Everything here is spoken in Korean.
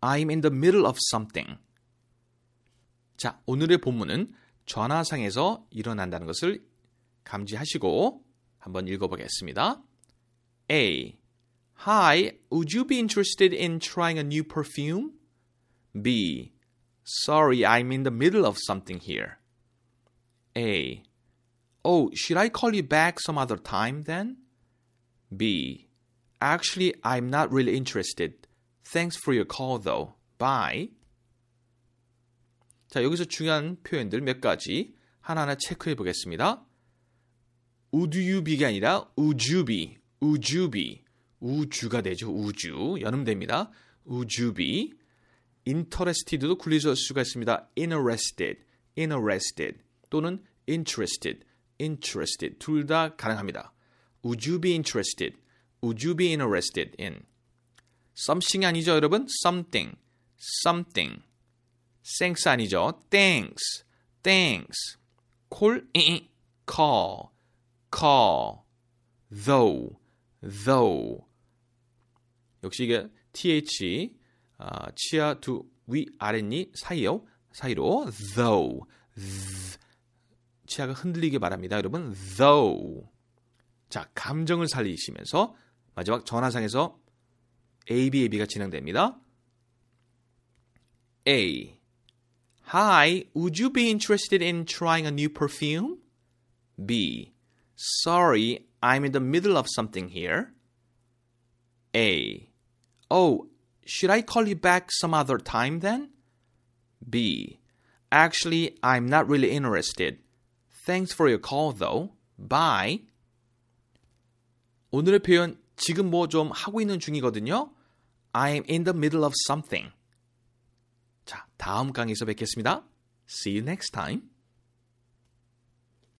I'm in the middle of something. 자, 오늘의 본문은 전화상에서 일어난다는 것을 감지하시고 한번 읽어보겠습니다. A. Hi, would you be interested in trying a new perfume? B. Sorry, I'm in the middle of something here. A. Oh, should I call you back some other time then? B. Actually, I'm not really interested. Thanks for your call though. Bye. 자, 여기서 중요한 표현들 몇 가지 하나하나 체크해 보겠습니다. Would you be가 아니라 would you be, would you be. 우주가 되죠. 우주. 연음됩니다. Would you be. interested도 굴리실 수가 있습니다. interested, interested 또는 interested, interested 둘 다 가능합니다. Would you be interested? Would you be interested in? Something 아니죠, 여러분? something, something. thanks 아니죠? thanks, thanks. call, 이, call, call. though, though. 역시 이게 th 아, 치아 두 위 아랫니 사이요 사이로 though th, 치아가 흔들리게 말합니다 여러분 though 자 감정을 살리시면서 마지막 전화상에서 ABAB가 진행됩니다 A Hi, would you be interested in trying a new perfume? B Sorry, I'm in the middle of something here. A Oh, should I call you back some other time then? B. Actually, I'm not really interested. Thanks for your call though. Bye. 오늘의 표현 지금 뭐 좀 하고 있는 중이거든요. I'm in the middle of something. 자, 다음 강의에서 뵙겠습니다. See you next time.